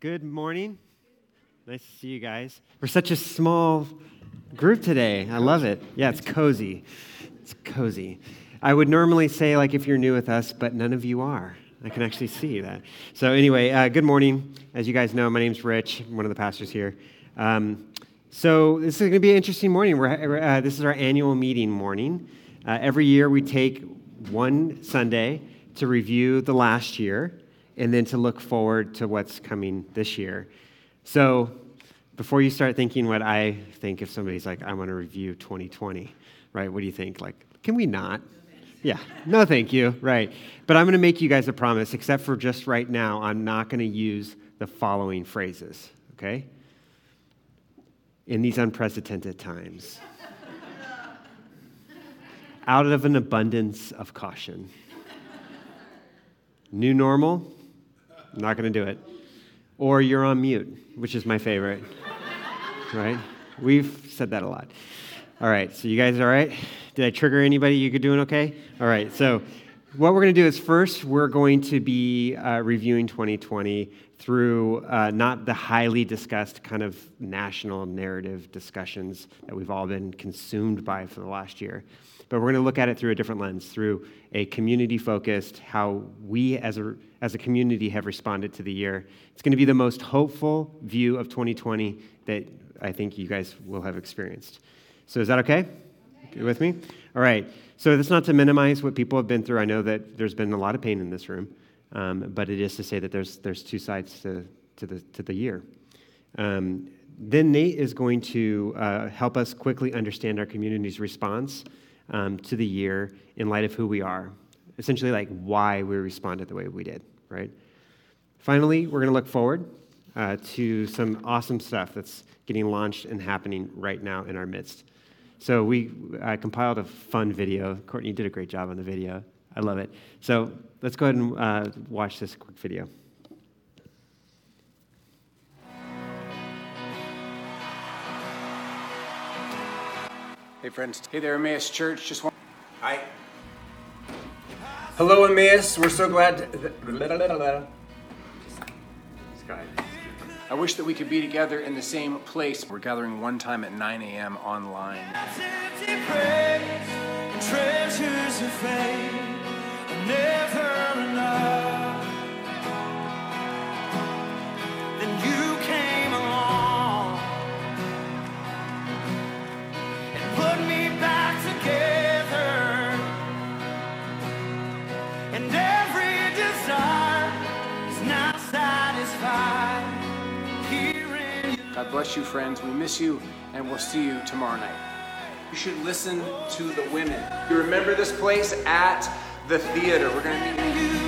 Good morning. Nice to see you guys. We're such a small group today. I love it. Yeah, it's cozy. It's cozy. I would normally say, like, if you're new with us, but none of you are. I can actually see that. So, anyway, uh, good morning. As you guys know, my name's Rich. I'm one of the pastors here. Um, so, this is going to be an interesting morning. We're, uh, this is our annual meeting morning. Uh, every year, we take one Sunday to review the last year and then to look forward to what's coming this year. So, before you start thinking what I think, if somebody's like, I want to review 2020, right? What do you think? Like, can we not? Yeah, no, thank you. Right. But I'm going to make you guys a promise, except for just right now, I'm not going to use the following phrases, okay? In these unprecedented times, out of an abundance of caution. New normal, I'm not going to do it. Or you're on mute, which is my favorite, right? We've said that a lot. All right, so you guys all right? Did I trigger anybody? You doing okay? All right, so what we're going to do is first, we're going to be uh, reviewing 2020 through uh, not the highly discussed kind of national narrative discussions that we've all been consumed by for the last year, but we're going to look at it through a different lens, through a community focused, how we as a, as a community have responded to the year. It's going to be the most hopeful view of 2020 that I think you guys will have experienced. So, is that okay? You with me? All right. So, that's not to minimize what people have been through. I know that there's been a lot of pain in this room, um, but it is to say that there's, there's two sides to, to, the, to the year. Um, then Nate is going to uh, help us quickly understand our community's response um, to the year in light of who we are. Essentially, like why we responded the way we did, right? Finally, we're going to look forward uh, to some awesome stuff that's getting launched and happening right now in our midst. So we I compiled a fun video. Courtney did a great job on the video. I love it. So let's go ahead and uh, watch this quick video. Hey friends. Hey there, Emmaus Church. Just want. Hi. Hello, Emmaus. We're so glad. To... I wish that we could be together in the same place. We're gathering one time at 9 a.m. online. God bless you, friends. We miss you, and we'll see you tomorrow night. You should listen to the women. You remember this place at the theater. We're going to meet.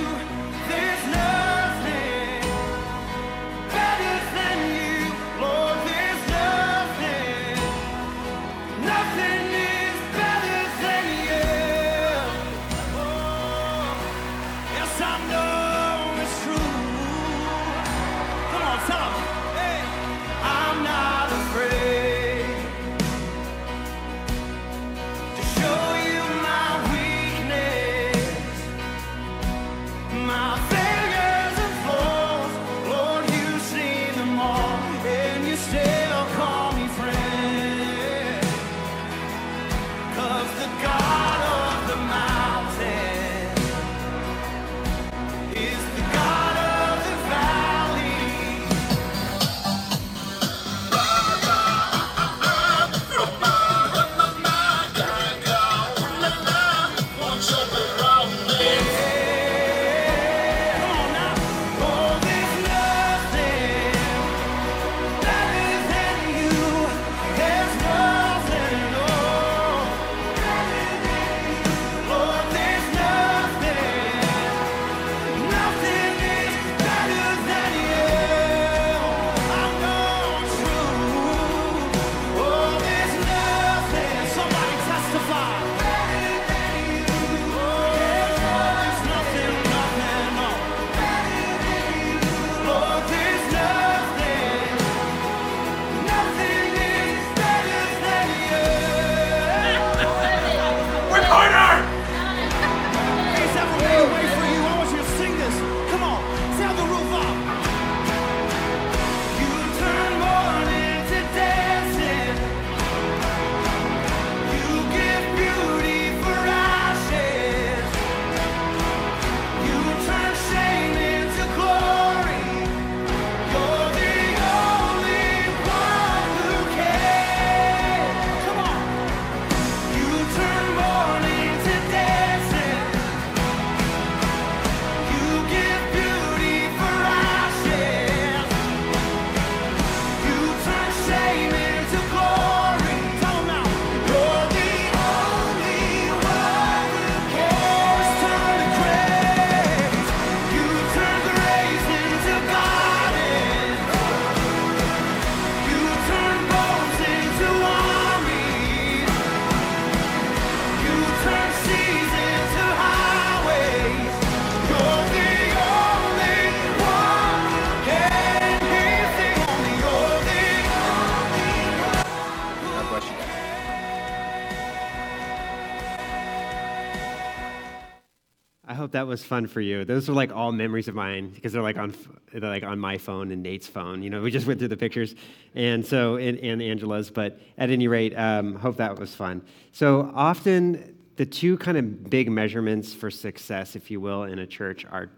Was fun for you. Those are like all memories of mine because they're like on they're like on my phone and Nate's phone. You know, we just went through the pictures, and so and, and Angela's. But at any rate, um, hope that was fun. So often the two kind of big measurements for success, if you will, in a church are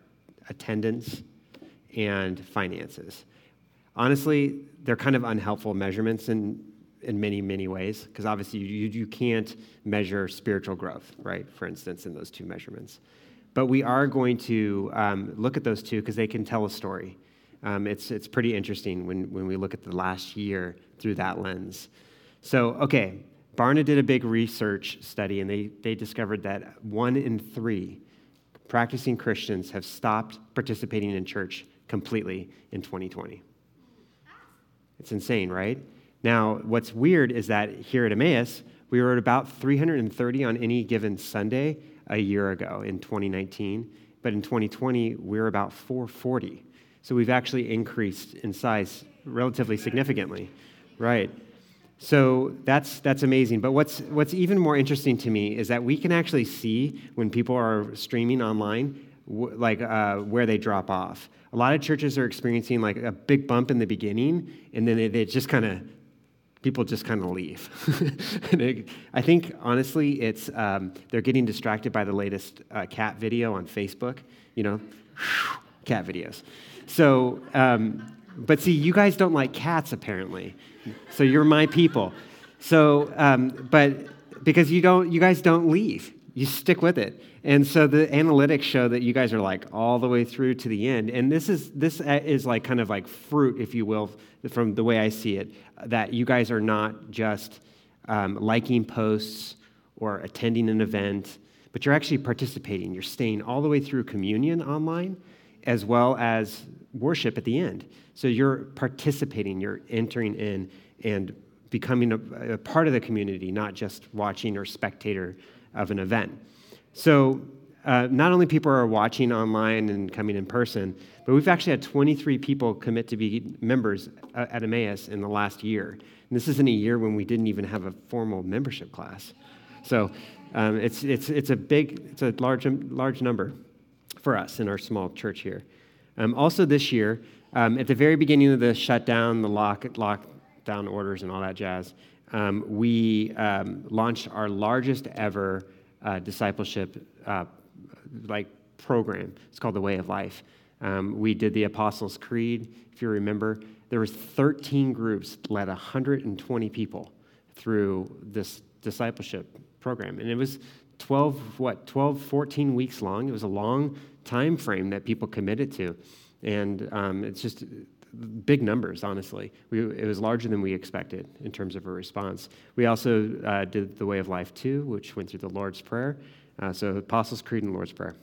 attendance and finances. Honestly, they're kind of unhelpful measurements in, in many, many ways, because obviously you, you can't measure spiritual growth, right, for instance, in those two measurements. But we are going to um, look at those two because they can tell a story. Um, it's, it's pretty interesting when, when we look at the last year through that lens. So, okay, Barna did a big research study and they, they discovered that one in three practicing Christians have stopped participating in church completely in 2020. It's insane, right? Now, what's weird is that here at Emmaus, we were at about 330 on any given Sunday a year ago in 2019, but in 2020, we we're about 440. So we've actually increased in size relatively significantly, right? So that's, that's amazing. But what's, what's even more interesting to me is that we can actually see when people are streaming online, like uh, where they drop off. A lot of churches are experiencing like a big bump in the beginning, and then it, it just kind of, people just kind of leave. it, I think, honestly, it's, um, they're getting distracted by the latest uh, cat video on Facebook, you know, cat videos. So, um, but see, you guys don't like cats, apparently. So you're my people. So, um, but because you don't, you guys don't leave. You stick with it. And so the analytics show that you guys are like all the way through to the end. And this is this is like kind of like fruit, if you will, from the way I see it, that you guys are not just um, liking posts or attending an event, but you're actually participating. You're staying all the way through communion online, as well as worship at the end. So you're participating, you're entering in and becoming a, a, part of the community, not just watching or spectator of an event. So uh, not only people are watching online and coming in person, but we've actually had 23 people commit to be members at Emmaus in the last year. And this is in a year when we didn't even have a formal membership class. So um, it's, it's, it's a big, it's a large, large number for us in our small church here. Um, also, this year, um, at the very beginning of the shutdown, the lock, lockdown orders, and all that jazz, um, we um, launched our largest ever uh, discipleship uh, like program. It's called the Way of Life. Um, we did the Apostles' Creed, if you remember. There was 13 groups, led 120 people through this discipleship program, and it was 12 what 12 14 weeks long it was a long time frame that people committed to. And um, it's just big numbers, honestly. We, it was larger than we expected in terms of a response. We also uh, did the Way of Life 2, which went through the Lord's Prayer. Uh, so, Apostles' Creed and Lord's Prayer.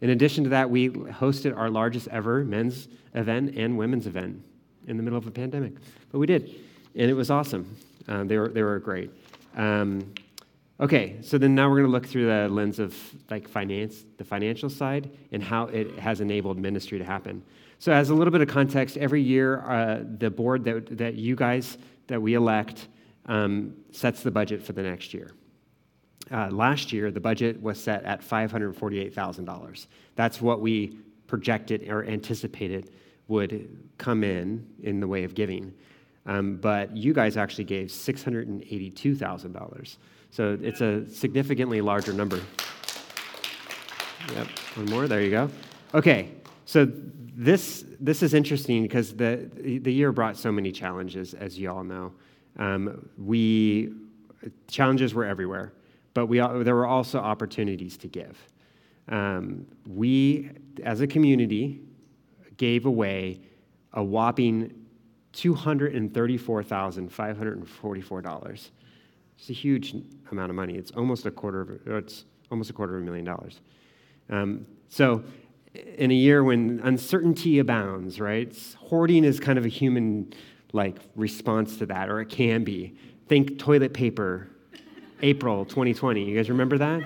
In addition to that, we hosted our largest ever men's event and women's event in the middle of a pandemic. But we did, and it was awesome. Uh, they, were, they were great. Um, Okay, so then now we're going to look through the lens of like finance, the financial side, and how it has enabled ministry to happen. So, as a little bit of context, every year uh, the board that, that you guys that we elect um, sets the budget for the next year. Uh, last year, the budget was set at $548,000. That's what we projected or anticipated would come in in the way of giving. Um, but you guys actually gave $682,000. So it's a significantly larger number. Yep, one more, there you go. Okay, so this, this is interesting because the, the year brought so many challenges, as you all know. Um, we, challenges were everywhere, but we, there were also opportunities to give. Um, we, as a community, gave away a whopping $234,544 it's a huge amount of money. It's almost a quarter of it's almost a quarter of a million dollars. Um, so, in a year when uncertainty abounds, right? Hoarding is kind of a human like response to that, or it can be. Think toilet paper, April 2020. You guys remember that?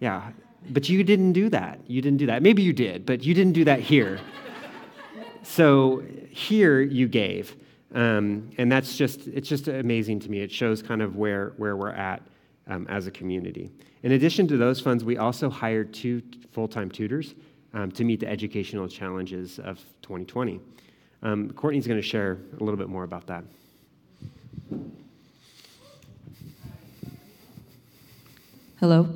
Yeah. But you didn't do that. You didn't do that. Maybe you did, but you didn't do that here. so here you gave. Um, and that's just, it's just amazing to me. It shows kind of where, where we're at um, as a community. In addition to those funds, we also hired two full time tutors um, to meet the educational challenges of 2020. Um, Courtney's going to share a little bit more about that. Hello.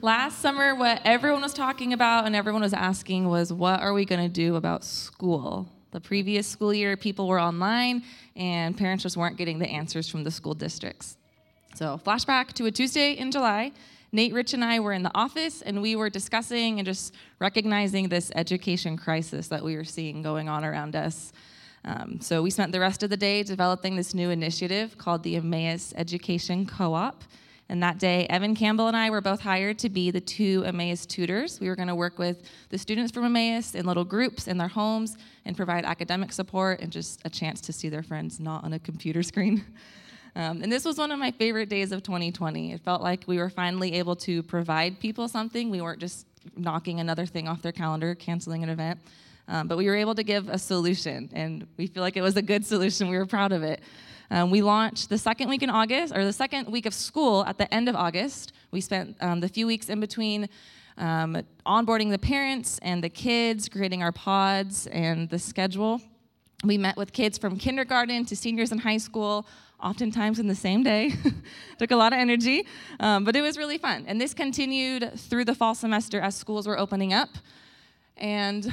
Last summer, what everyone was talking about and everyone was asking was, what are we going to do about school? The previous school year, people were online and parents just weren't getting the answers from the school districts. So, flashback to a Tuesday in July. Nate, Rich, and I were in the office and we were discussing and just recognizing this education crisis that we were seeing going on around us. Um, so, we spent the rest of the day developing this new initiative called the Emmaus Education Co op. And that day, Evan Campbell and I were both hired to be the two Emmaus tutors. We were going to work with the students from Emmaus in little groups in their homes and provide academic support and just a chance to see their friends not on a computer screen. Um, and this was one of my favorite days of 2020. It felt like we were finally able to provide people something. We weren't just knocking another thing off their calendar, canceling an event. Um, but we were able to give a solution, and we feel like it was a good solution. We were proud of it. Um, we launched the second week in August, or the second week of school at the end of August. We spent um, the few weeks in between um, onboarding the parents and the kids, creating our pods and the schedule. We met with kids from kindergarten to seniors in high school, oftentimes in the same day. Took a lot of energy, um, but it was really fun. And this continued through the fall semester as schools were opening up. And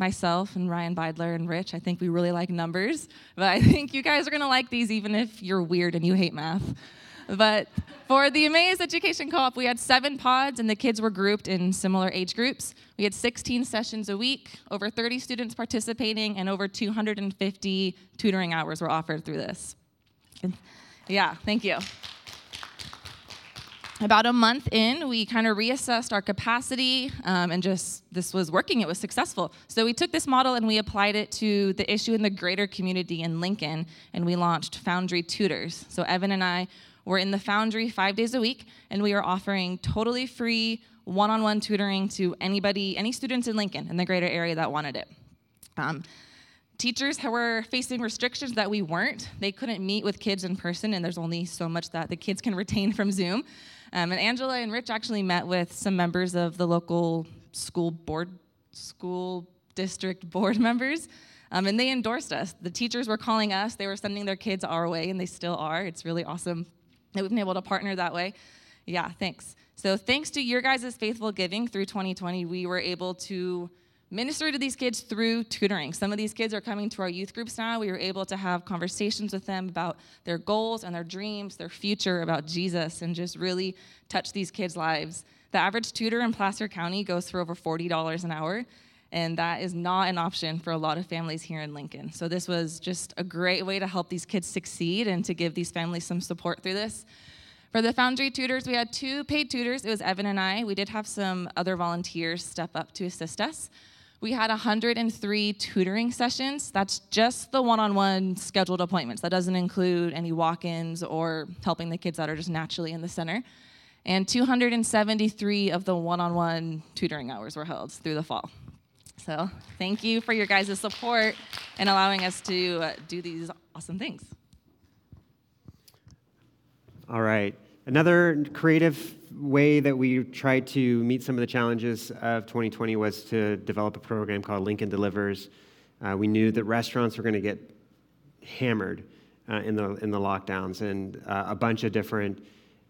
myself and Ryan Beidler and Rich, I think we really like numbers, but I think you guys are gonna like these even if you're weird and you hate math. But for the Emmaus Education Co-op, we had seven pods, and the kids were grouped in similar age groups. We had 16 sessions a week, over 30 students participating, and over 250 tutoring hours were offered through this. Yeah, thank you. About a month in, we kind of reassessed our capacity um, and just this was working, it was successful. So we took this model and we applied it to the issue in the greater community in Lincoln, and we launched Foundry Tutors. So Evan and I were in the Foundry five days a week, and we are offering totally free one on one tutoring to anybody, any students in Lincoln in the greater area that wanted it. Um, teachers were facing restrictions that we weren't. They couldn't meet with kids in person, and there's only so much that the kids can retain from Zoom. Um, and Angela and Rich actually met with some members of the local school board, school district board members, um, and they endorsed us. The teachers were calling us, they were sending their kids our way, and they still are. It's really awesome that we've been able to partner that way. Yeah, thanks. So, thanks to your guys' faithful giving through 2020, we were able to minister to these kids through tutoring. Some of these kids are coming to our youth groups now. We were able to have conversations with them about their goals and their dreams, their future, about Jesus, and just really touch these kids' lives. The average tutor in Placer County goes for over $40 an hour, and that is not an option for a lot of families here in Lincoln. So, this was just a great way to help these kids succeed and to give these families some support through this. For the Foundry tutors, we had two paid tutors. It was Evan and I. We did have some other volunteers step up to assist us. We had 103 tutoring sessions. That's just the one on one scheduled appointments. That doesn't include any walk ins or helping the kids that are just naturally in the center. And 273 of the one on one tutoring hours were held through the fall. So thank you for your guys' support and allowing us to uh, do these awesome things. All right. Another creative way that we tried to meet some of the challenges of 2020 was to develop a program called Lincoln Delivers. Uh, we knew that restaurants were going to get hammered uh, in the in the lockdowns, and uh, a bunch of different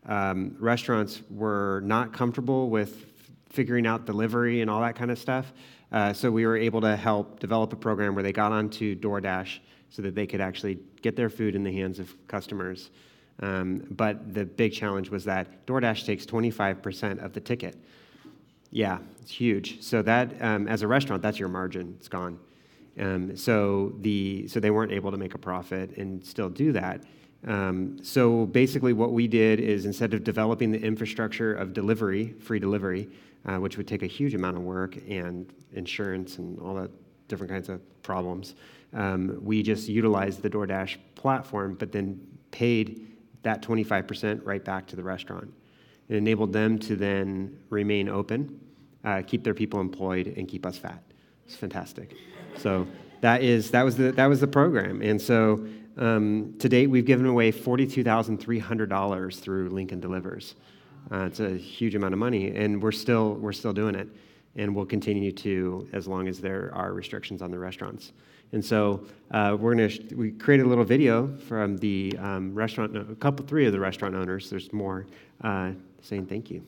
um, restaurants were not comfortable with figuring out delivery and all that kind of stuff. Uh, so we were able to help develop a program where they got onto DoorDash so that they could actually get their food in the hands of customers. Um, but the big challenge was that DoorDash takes 25% of the ticket. Yeah, it's huge. So that, um, as a restaurant, that's your margin. It's gone. Um, so the so they weren't able to make a profit and still do that. Um, so basically, what we did is instead of developing the infrastructure of delivery, free delivery, uh, which would take a huge amount of work and insurance and all that different kinds of problems, um, we just utilized the DoorDash platform, but then paid that 25% right back to the restaurant. It enabled them to then remain open, uh, keep their people employed, and keep us fat. It's fantastic. So that is that was the that was the program, and so Um, to date, we've given away $42,300 through Lincoln Delivers. Uh, it's a huge amount of money, and we're still, we're still doing it. And we'll continue to as long as there are restrictions on the restaurants. And so uh, we're gonna we created a little video from the um, restaurant, a couple, three of the restaurant owners. There's more uh, saying thank you.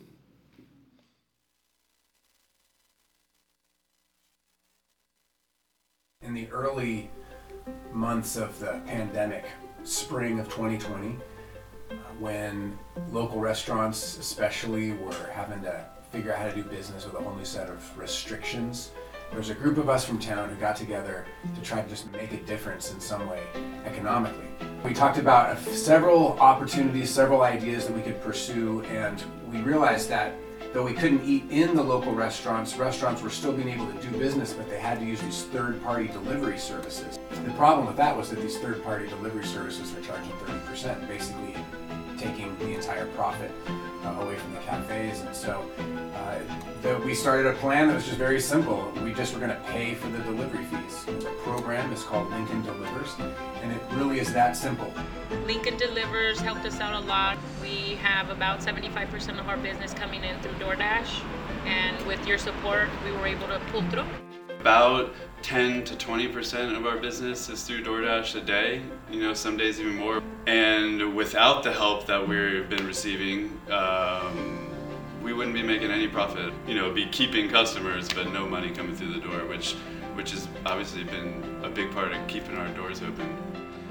In the early months of the pandemic, spring of 2020, uh, when local restaurants, especially, were having to figure out how to do business with a whole new set of restrictions there was a group of us from town who got together to try to just make a difference in some way economically. We talked about several opportunities, several ideas that we could pursue, and we realized that though we couldn't eat in the local restaurants, restaurants were still being able to do business, but they had to use these third party delivery services. The problem with that was that these third party delivery services were charging 30%, basically taking the entire profit uh, away from the cafes. And so uh, the, we started a plan that was just very simple. We just were going to pay for the delivery fees. The program is called Lincoln Delivers, and it really is that simple. Lincoln Delivers helped us out a lot. We have about 75% of our business coming in through DoorDash, and with your support, we were able to pull through. About 10 to 20% of our business is through DoorDash a day, you know, some days even more. And without the help that we've been receiving, um, we wouldn't be making any profit. You know, be keeping customers, but no money coming through the door, which, which has obviously been a big part of keeping our doors open.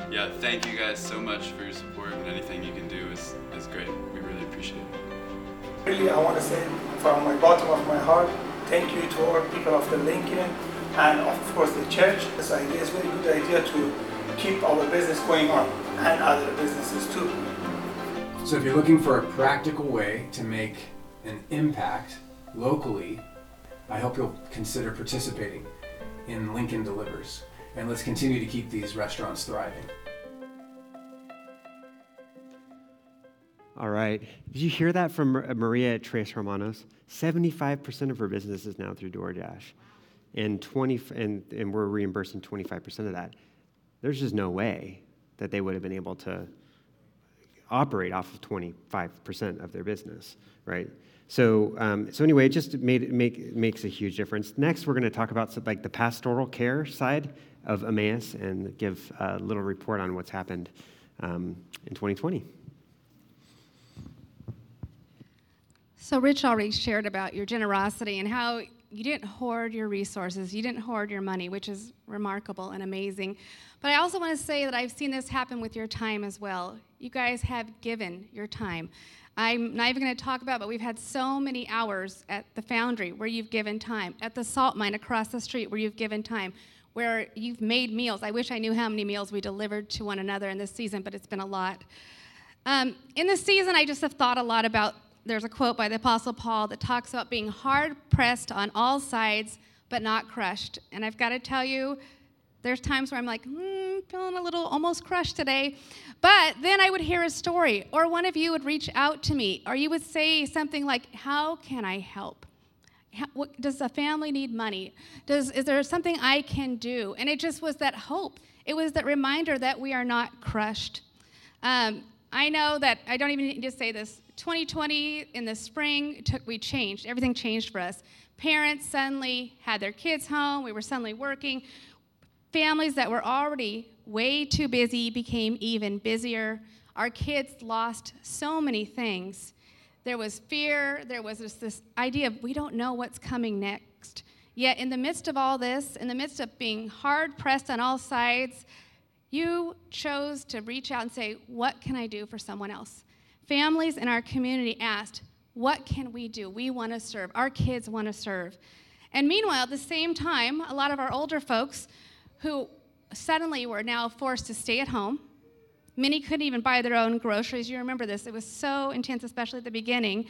Yeah, thank you guys so much for your support, and anything you can do is, is great. We really appreciate it. Really, I want to say from my bottom of my heart, thank you to all people of the Lincoln and of course the church. This idea is a very good idea to keep our business going on and other businesses too. So if you're looking for a practical way to make an impact locally, I hope you'll consider participating in Lincoln Delivers. And let's continue to keep these restaurants thriving. All right. Did you hear that from Maria at Tres Hermanos? 75% of her business is now through DoorDash. And 20 and, and we're reimbursing 25% of that. There's just no way that they would have been able to operate off of 25% of their business right? So um, so anyway it just made make, makes a huge difference. Next we're going to talk about some, like the pastoral care side of emmaus and give a little report on what's happened um, in 2020 so rich already shared about your generosity and how you didn't hoard your resources, you didn't hoard your money, which is remarkable and amazing. But I also want to say that I've seen this happen with your time as well. You guys have given your time. I'm not even going to talk about, but we've had so many hours at the foundry where you've given time, at the salt mine across the street where you've given time, where you've made meals. I wish I knew how many meals we delivered to one another in this season, but it's been a lot. Um, in this season, I just have thought a lot about there's a quote by the Apostle Paul that talks about being hard pressed on all sides, but not crushed. And I've got to tell you, there's times where I'm like, hmm, feeling a little almost crushed today. But then I would hear a story, or one of you would reach out to me, or you would say something like, How can I help? How, what, does a family need money? Does, is there something I can do? And it just was that hope. It was that reminder that we are not crushed. Um, I know that I don't even need to say this. 2020 in the spring, took, we changed. Everything changed for us. Parents suddenly had their kids home. We were suddenly working. Families that were already way too busy became even busier. Our kids lost so many things. There was fear. There was this, this idea of we don't know what's coming next. Yet, in the midst of all this, in the midst of being hard pressed on all sides, you chose to reach out and say, What can I do for someone else? Families in our community asked, What can we do? We want to serve. Our kids want to serve. And meanwhile, at the same time, a lot of our older folks who suddenly were now forced to stay at home, many couldn't even buy their own groceries. You remember this, it was so intense, especially at the beginning.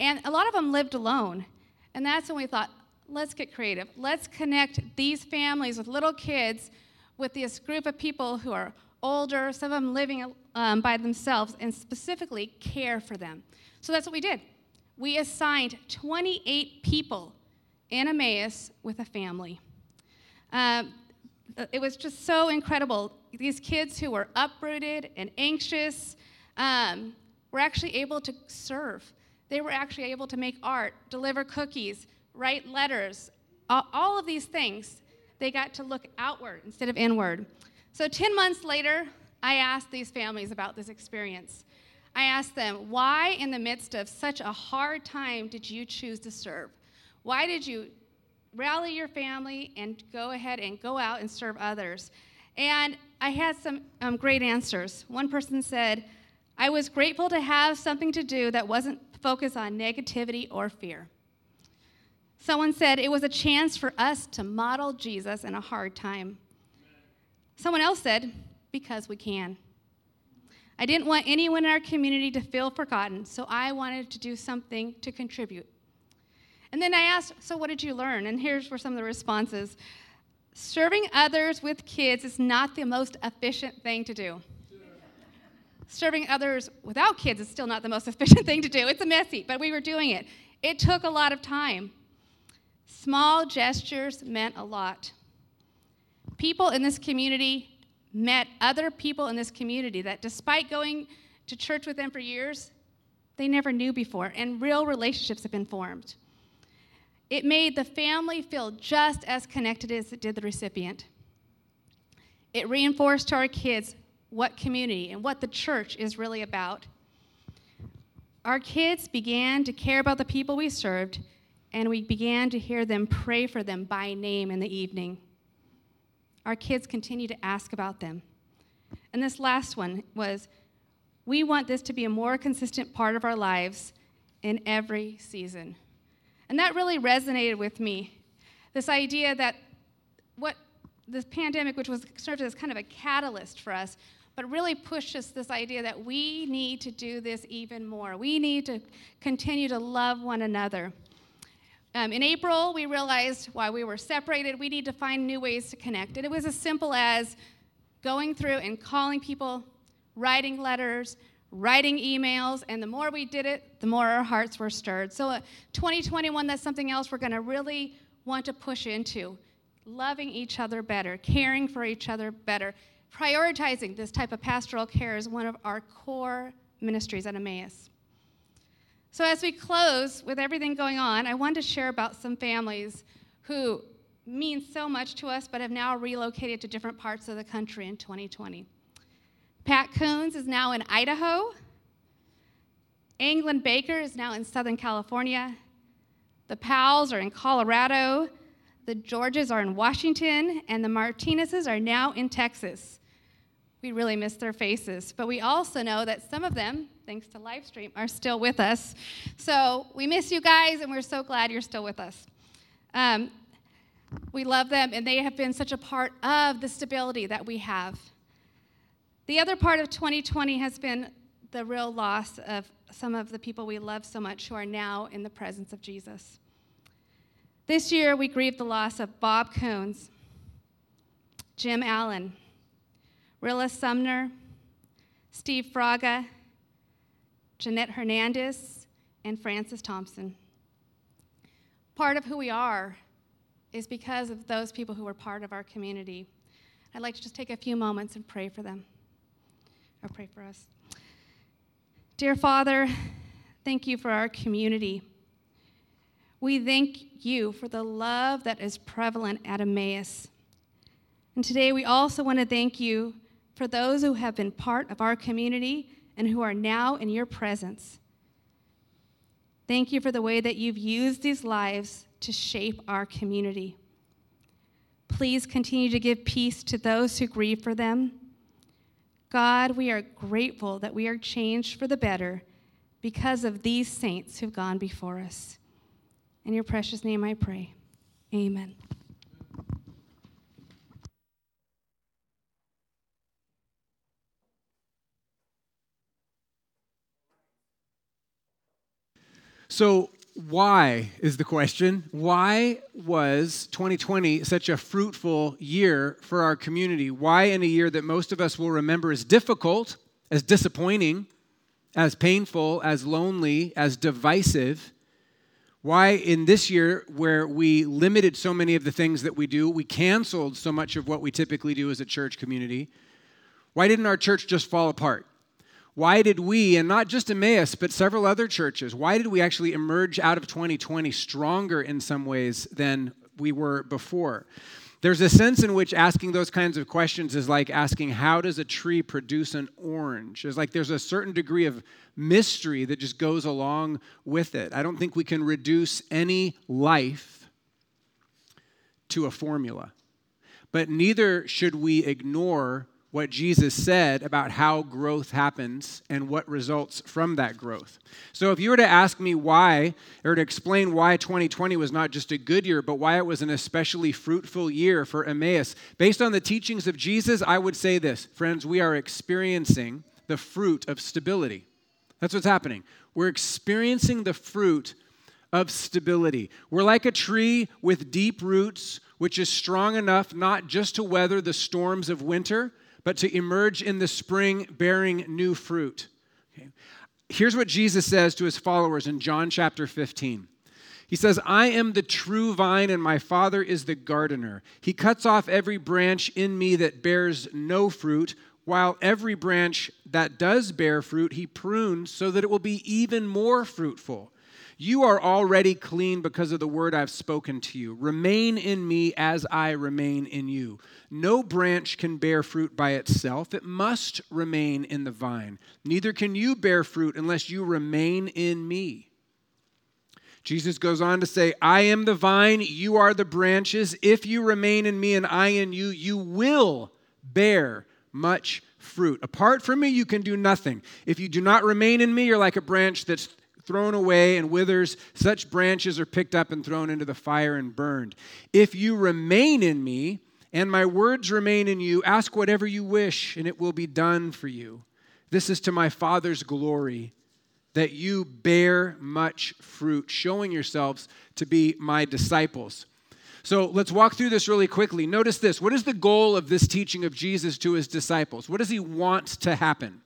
And a lot of them lived alone. And that's when we thought, let's get creative. Let's connect these families with little kids with this group of people who are older, some of them living um, by themselves, and specifically care for them. So that's what we did. We assigned 28 people in Emmaus with a family. Um, It was just so incredible. These kids who were uprooted and anxious um, were actually able to serve. They were actually able to make art, deliver cookies, write letters, all of these things. They got to look outward instead of inward. So, 10 months later, I asked these families about this experience. I asked them, why, in the midst of such a hard time, did you choose to serve? Why did you rally your family and go ahead and go out and serve others? And I had some um, great answers. One person said, I was grateful to have something to do that wasn't focused on negativity or fear. Someone said it was a chance for us to model Jesus in a hard time. Someone else said, because we can. I didn't want anyone in our community to feel forgotten, so I wanted to do something to contribute. And then I asked, So what did you learn? And here's were some of the responses Serving others with kids is not the most efficient thing to do. Serving others without kids is still not the most efficient thing to do. It's a messy, but we were doing it. It took a lot of time. Small gestures meant a lot. People in this community met other people in this community that, despite going to church with them for years, they never knew before, and real relationships have been formed. It made the family feel just as connected as it did the recipient. It reinforced to our kids what community and what the church is really about. Our kids began to care about the people we served, and we began to hear them pray for them by name in the evening. Our kids continue to ask about them. And this last one was we want this to be a more consistent part of our lives in every season. And that really resonated with me. This idea that what this pandemic, which was served as kind of a catalyst for us, but really pushed us this idea that we need to do this even more. We need to continue to love one another. Um, in April, we realized while we were separated, we need to find new ways to connect. And it was as simple as going through and calling people, writing letters, writing emails, and the more we did it, the more our hearts were stirred. So, uh, 2021, that's something else we're going to really want to push into loving each other better, caring for each other better. Prioritizing this type of pastoral care is one of our core ministries at Emmaus. So, as we close with everything going on, I wanted to share about some families who mean so much to us but have now relocated to different parts of the country in 2020. Pat Coons is now in Idaho. England Baker is now in Southern California. The Powells are in Colorado. The Georges are in Washington. And the Martinezes are now in Texas. We really miss their faces. But we also know that some of them, thanks to Livestream, are still with us. So we miss you guys, and we're so glad you're still with us. Um, we love them, and they have been such a part of the stability that we have. The other part of 2020 has been the real loss of some of the people we love so much who are now in the presence of Jesus. This year, we grieved the loss of Bob Coons, Jim Allen, Rilla Sumner, Steve Fraga, Jeanette Hernandez, and Francis Thompson. Part of who we are is because of those people who were part of our community. I'd like to just take a few moments and pray for them, or pray for us. Dear Father, thank you for our community. We thank you for the love that is prevalent at Emmaus. And today we also want to thank you for those who have been part of our community and who are now in your presence. Thank you for the way that you've used these lives to shape our community. Please continue to give peace to those who grieve for them. God, we are grateful that we are changed for the better because of these saints who've gone before us. In your precious name I pray. Amen. So, why is the question? Why was 2020 such a fruitful year for our community? Why, in a year that most of us will remember as difficult, as disappointing, as painful, as lonely, as divisive, Why, in this year, where we limited so many of the things that we do, we canceled so much of what we typically do as a church community, why didn't our church just fall apart? Why did we, and not just Emmaus, but several other churches, why did we actually emerge out of 2020 stronger in some ways than we were before? There's a sense in which asking those kinds of questions is like asking, how does a tree produce an orange? It's like there's a certain degree of mystery that just goes along with it. I don't think we can reduce any life to a formula. But neither should we ignore what Jesus said about how growth happens and what results from that growth. So, if you were to ask me why, or to explain why 2020 was not just a good year, but why it was an especially fruitful year for Emmaus, based on the teachings of Jesus, I would say this friends, we are experiencing the fruit of stability. That's what's happening. We're experiencing the fruit of stability. We're like a tree with deep roots, which is strong enough not just to weather the storms of winter but to emerge in the spring bearing new fruit. Okay. Here's what Jesus says to his followers in John chapter 15. He says, I am the true vine, and my Father is the gardener. He cuts off every branch in me that bears no fruit, while every branch that does bear fruit, he prunes so that it will be even more fruitful. You are already clean because of the word I've spoken to you. Remain in me as I remain in you. No branch can bear fruit by itself, it must remain in the vine. Neither can you bear fruit unless you remain in me. Jesus goes on to say, I am the vine, you are the branches. If you remain in me and I in you, you will bear much fruit. Apart from me, you can do nothing. If you do not remain in me, you're like a branch that's thrown away and withers, such branches are picked up and thrown into the fire and burned. If you remain in me, and my words remain in you, ask whatever you wish, and it will be done for you. This is to my Father's glory, that you bear much fruit, showing yourselves to be my disciples. So let's walk through this really quickly. Notice this. What is the goal of this teaching of Jesus to his disciples? What does he want to happen?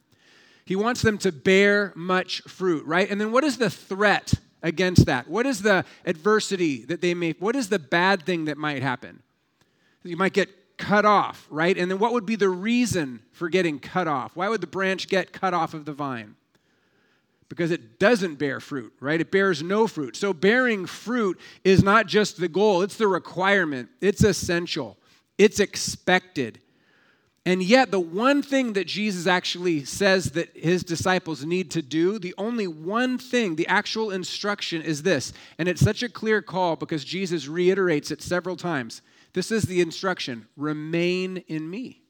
He wants them to bear much fruit, right? And then what is the threat against that? What is the adversity that they may, what is the bad thing that might happen? You might get cut off, right? And then what would be the reason for getting cut off? Why would the branch get cut off of the vine? Because it doesn't bear fruit, right? It bears no fruit. So bearing fruit is not just the goal, it's the requirement, it's essential, it's expected. And yet, the one thing that Jesus actually says that his disciples need to do, the only one thing, the actual instruction is this. And it's such a clear call because Jesus reiterates it several times. This is the instruction remain in me.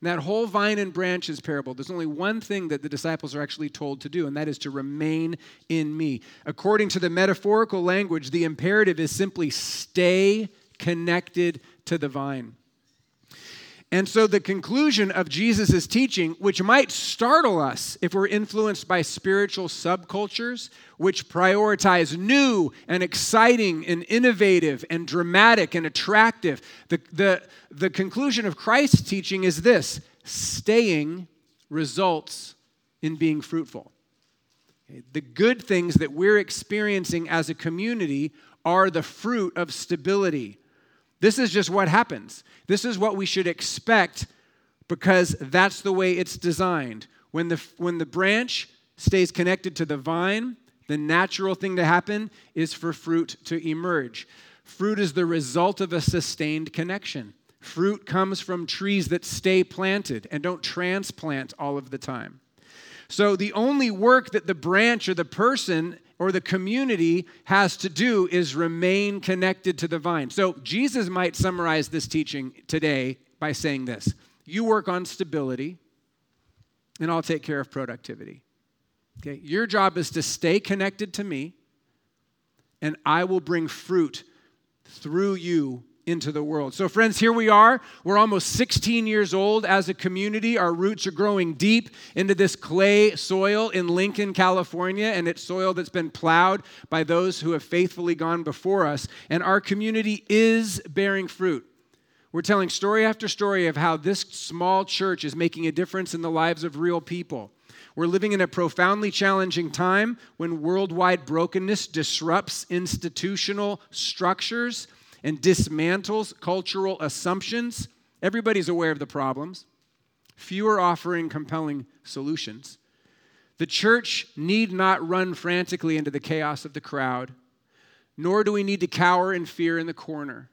In that whole vine and branches parable, there's only one thing that the disciples are actually told to do, and that is to remain in me. According to the metaphorical language, the imperative is simply stay connected to the vine. And so, the conclusion of Jesus' teaching, which might startle us if we're influenced by spiritual subcultures, which prioritize new and exciting and innovative and dramatic and attractive, the, the, the conclusion of Christ's teaching is this staying results in being fruitful. The good things that we're experiencing as a community are the fruit of stability this is just what happens. This is what we should expect because that's the way it's designed. When the, when the branch stays connected to the vine, the natural thing to happen is for fruit to emerge. Fruit is the result of a sustained connection. Fruit comes from trees that stay planted and don't transplant all of the time. So the only work that the branch or the person or the community has to do is remain connected to the vine. So Jesus might summarize this teaching today by saying this You work on stability, and I'll take care of productivity. Okay? Your job is to stay connected to me, and I will bring fruit through you into the world. So, friends, here we are. We're almost 16 years old as a community. Our roots are growing deep into this clay soil in Lincoln, California, and it's soil that's been plowed by those who have faithfully gone before us. And our community is bearing fruit. We're telling story after story of how this small church is making a difference in the lives of real people. We're living in a profoundly challenging time when worldwide brokenness disrupts institutional structures and dismantles cultural assumptions. Everybody's aware of the problems. Few are offering compelling solutions. The church need not run frantically into the chaos of the crowd, nor do we need to cower in fear in the corner.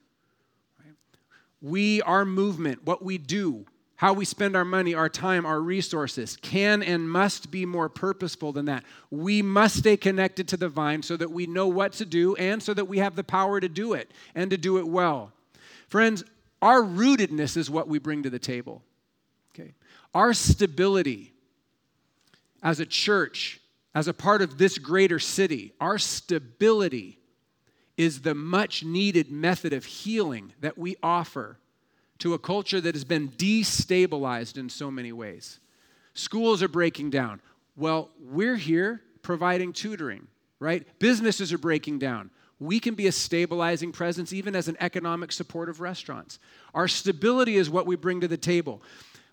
We, our movement, what we do, how we spend our money, our time, our resources can and must be more purposeful than that. We must stay connected to the vine so that we know what to do and so that we have the power to do it and to do it well. Friends, our rootedness is what we bring to the table. Okay? Our stability as a church, as a part of this greater city, our stability is the much needed method of healing that we offer to a culture that has been destabilized in so many ways. Schools are breaking down. Well, we're here providing tutoring, right? Businesses are breaking down. We can be a stabilizing presence even as an economic support of restaurants. Our stability is what we bring to the table.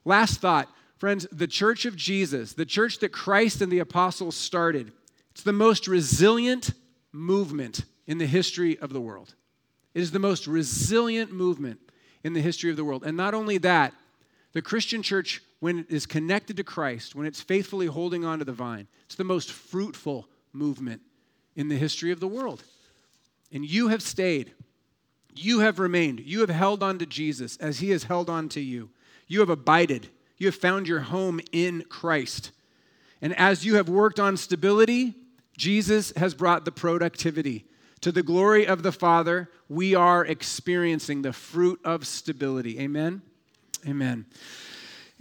Last thought, friends, the church of Jesus, the church that Christ and the apostles started, it's the most resilient movement in the history of the world. It is the most resilient movement in the history of the world. And not only that, the Christian church, when it is connected to Christ, when it's faithfully holding on to the vine, it's the most fruitful movement in the history of the world. And you have stayed. You have remained. You have held on to Jesus as he has held on to you. You have abided. You have found your home in Christ. And as you have worked on stability, Jesus has brought the productivity. To the glory of the Father, we are experiencing the fruit of stability. Amen? Amen.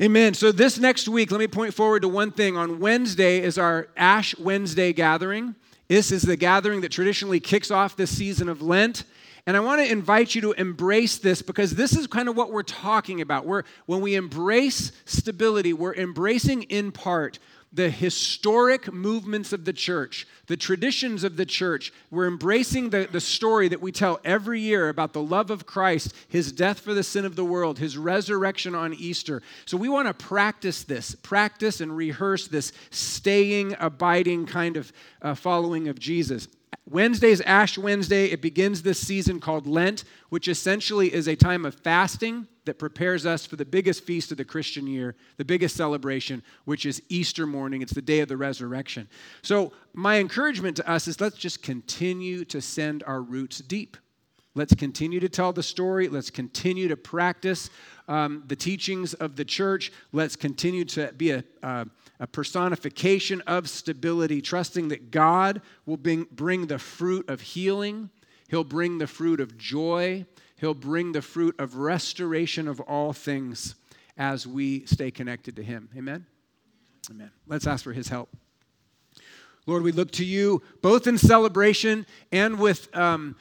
Amen. So, this next week, let me point forward to one thing. On Wednesday is our Ash Wednesday gathering. This is the gathering that traditionally kicks off this season of Lent. And I want to invite you to embrace this because this is kind of what we're talking about. We're, when we embrace stability, we're embracing in part the historic movements of the church, the traditions of the church. We're embracing the, the story that we tell every year about the love of Christ, his death for the sin of the world, his resurrection on Easter. So we want to practice this, practice and rehearse this staying, abiding kind of uh, following of Jesus. Wednesday is Ash Wednesday. It begins this season called Lent, which essentially is a time of fasting that prepares us for the biggest feast of the Christian year, the biggest celebration, which is Easter morning. It's the day of the resurrection. So, my encouragement to us is let's just continue to send our roots deep. Let's continue to tell the story. Let's continue to practice um, the teachings of the church. Let's continue to be a. A personification of stability, trusting that God will bring, bring the fruit of healing, He'll bring the fruit of joy, He'll bring the fruit of restoration of all things as we stay connected to Him. Amen? Amen. Let's ask for His help. Lord, we look to you both in celebration and with um,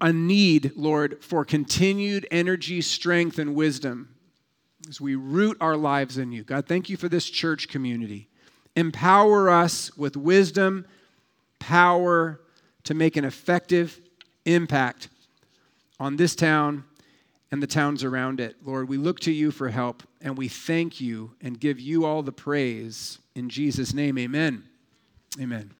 a need, Lord, for continued energy, strength, and wisdom as we root our lives in you. God, thank you for this church community. Empower us with wisdom, power to make an effective impact on this town and the towns around it. Lord, we look to you for help and we thank you and give you all the praise. In Jesus' name, amen. Amen.